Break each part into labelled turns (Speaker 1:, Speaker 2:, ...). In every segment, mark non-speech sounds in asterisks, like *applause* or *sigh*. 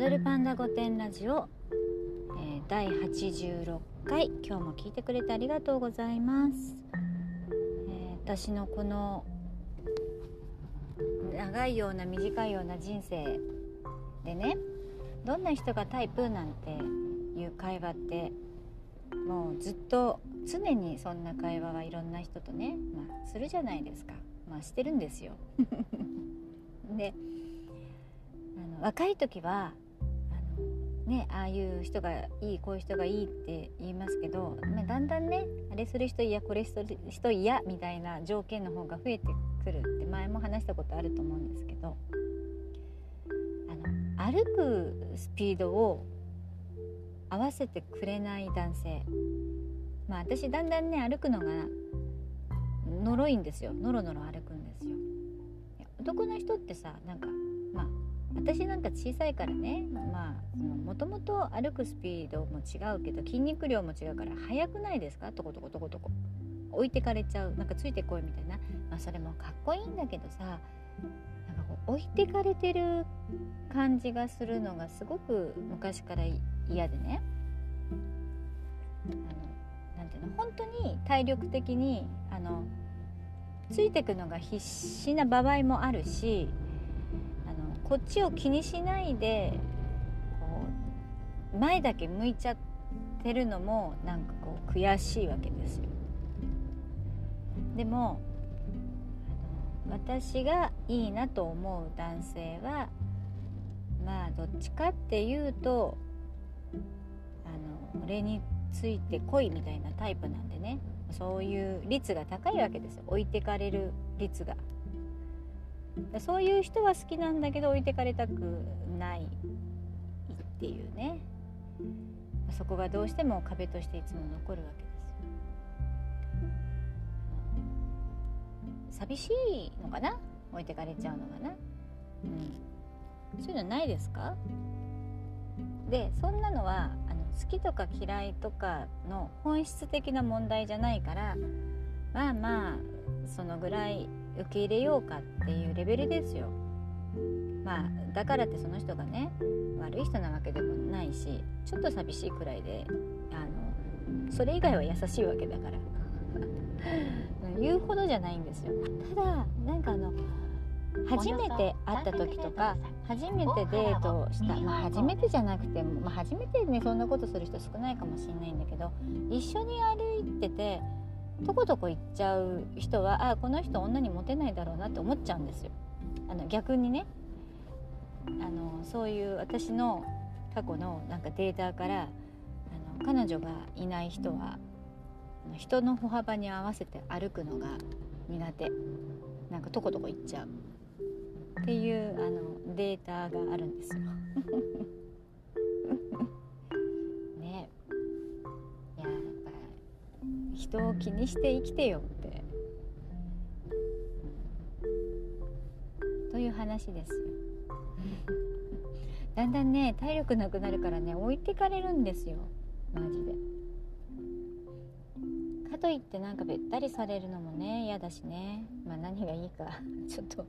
Speaker 1: ドルパンダ御殿ラジオ、えー、第86回今日も聞いてくれてありがとうございます、えー、私のこの長いような短いような人生でねどんな人がタイプなんていう会話ってもうずっと常にそんな会話はいろんな人とね、まあ、するじゃないですか。まあしてるんですよ。*laughs* で若い時は、ね、ああいう人がいいこういう人がいいって言いますけど、まあ、だんだんねあれする人嫌これする人嫌みたいな条件の方が増えてくるって前も話したことあると思うんですけどあの歩くスピードを合わせてくれない男性。まあ私だんだんね歩くのが呪いんですよ。ノロノロ歩くんですよ。男の人ってさなんか私なんか小さいからねまあもともと歩くスピードも違うけど筋肉量も違うから速くないですか？とことことことこ置いてかれちゃう。なんかついてこいみたいな、まあ、それもかっこいいんだけどさなんかこう置いてかれてる感じがするのがすごく昔から嫌でね。あのなんていうの？本当に体力的にあのついてくのが必死な場合もあるしこっちを気にしないでこう前だけ向いちゃってるのもなんかこう悔しいわけですよ。でも私がいいなと思う男性はまあどっちかっていうとあの俺についてこいみたいなタイプなんでね。そういう率が高いわけですよ。置いてかれる率が。そういう人は好きなんだけど置いてかれたくないっていうね。そこがどうしても壁としていつも残るわけですよ。寂しいのかな？置いてかれちゃうのかな？うん。そういうのないですか？でそんなのはあの好きとか嫌いとかの本質的な問題じゃないからまあまあそのぐらい受け入れようかっていうレベルですよ。まあだからってその人がね悪い人なわけでもないしちょっと寂しいくらいであのそれ以外は優しいわけだから *laughs* 言うほどじゃないんですよ。ただなんかあの初めて会った時とか初めてデートした、まあ、初めてじゃなくても、まあ、初めてねそんなことする人少ないかもしれないんだけど一緒に歩いててとことこ行っちゃう人はあこの人女にモテないだろうなって思っちゃうんですよ。あの逆にねあのそういう私の過去のなんかデータからあの彼女がいない人は人の歩幅に合わせて歩くのが苦手なんかとことこ行っちゃうっていうあのデータがあるんですよ。*laughs* 人を気にして生きてよって。という話ですよ。だんだんね体力なくなるからね置いてかれるんですよ。マジで。かといってなんかべったりされるのもね嫌だしね。まあ何がいいか *laughs* ちょっと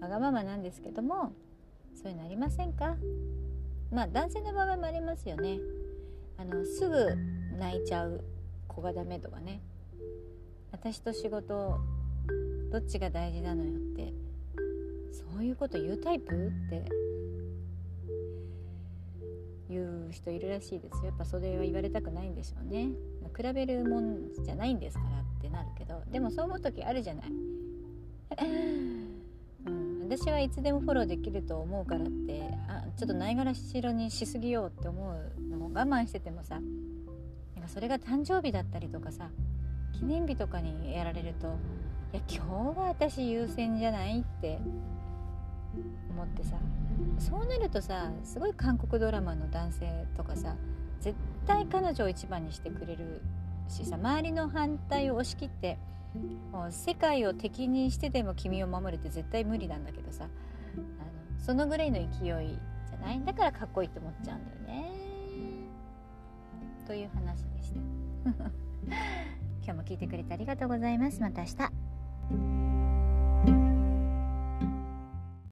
Speaker 1: わがままなんですけどもそういうのありませんか？まあ男性の場合もありますよね。あのすぐ泣いちゃう子がダメとかね。私と仕事どっちが大事なのよって。そういうこと言うタイプって。言う人いるらしいですよ。やっぱそれは言われたくないんでしょうね。比べるもんじゃないんですからってなるけど。でもそう思う時あるじゃない。*laughs* 私はいつでもフォローできると思うからってあちょっとないがらしろにしすぎようって思うのも我慢しててもさ。それが誕生日だったりとかさ記念日とかにやられるといや今日は私優先じゃないって思ってさそうなるとさすごい韓国ドラマの男性とかさ絶対彼女を一番にしてくれるしさ周りの反対を押し切ってもう世界を敵にしてでも君を守るって絶対無理なんだけどさあのそのぐらいの勢いじゃない？だからかっこいいって思っちゃうんだよね。という話でした。*laughs* 今日も聞いてくれてありがとうございます。また明日。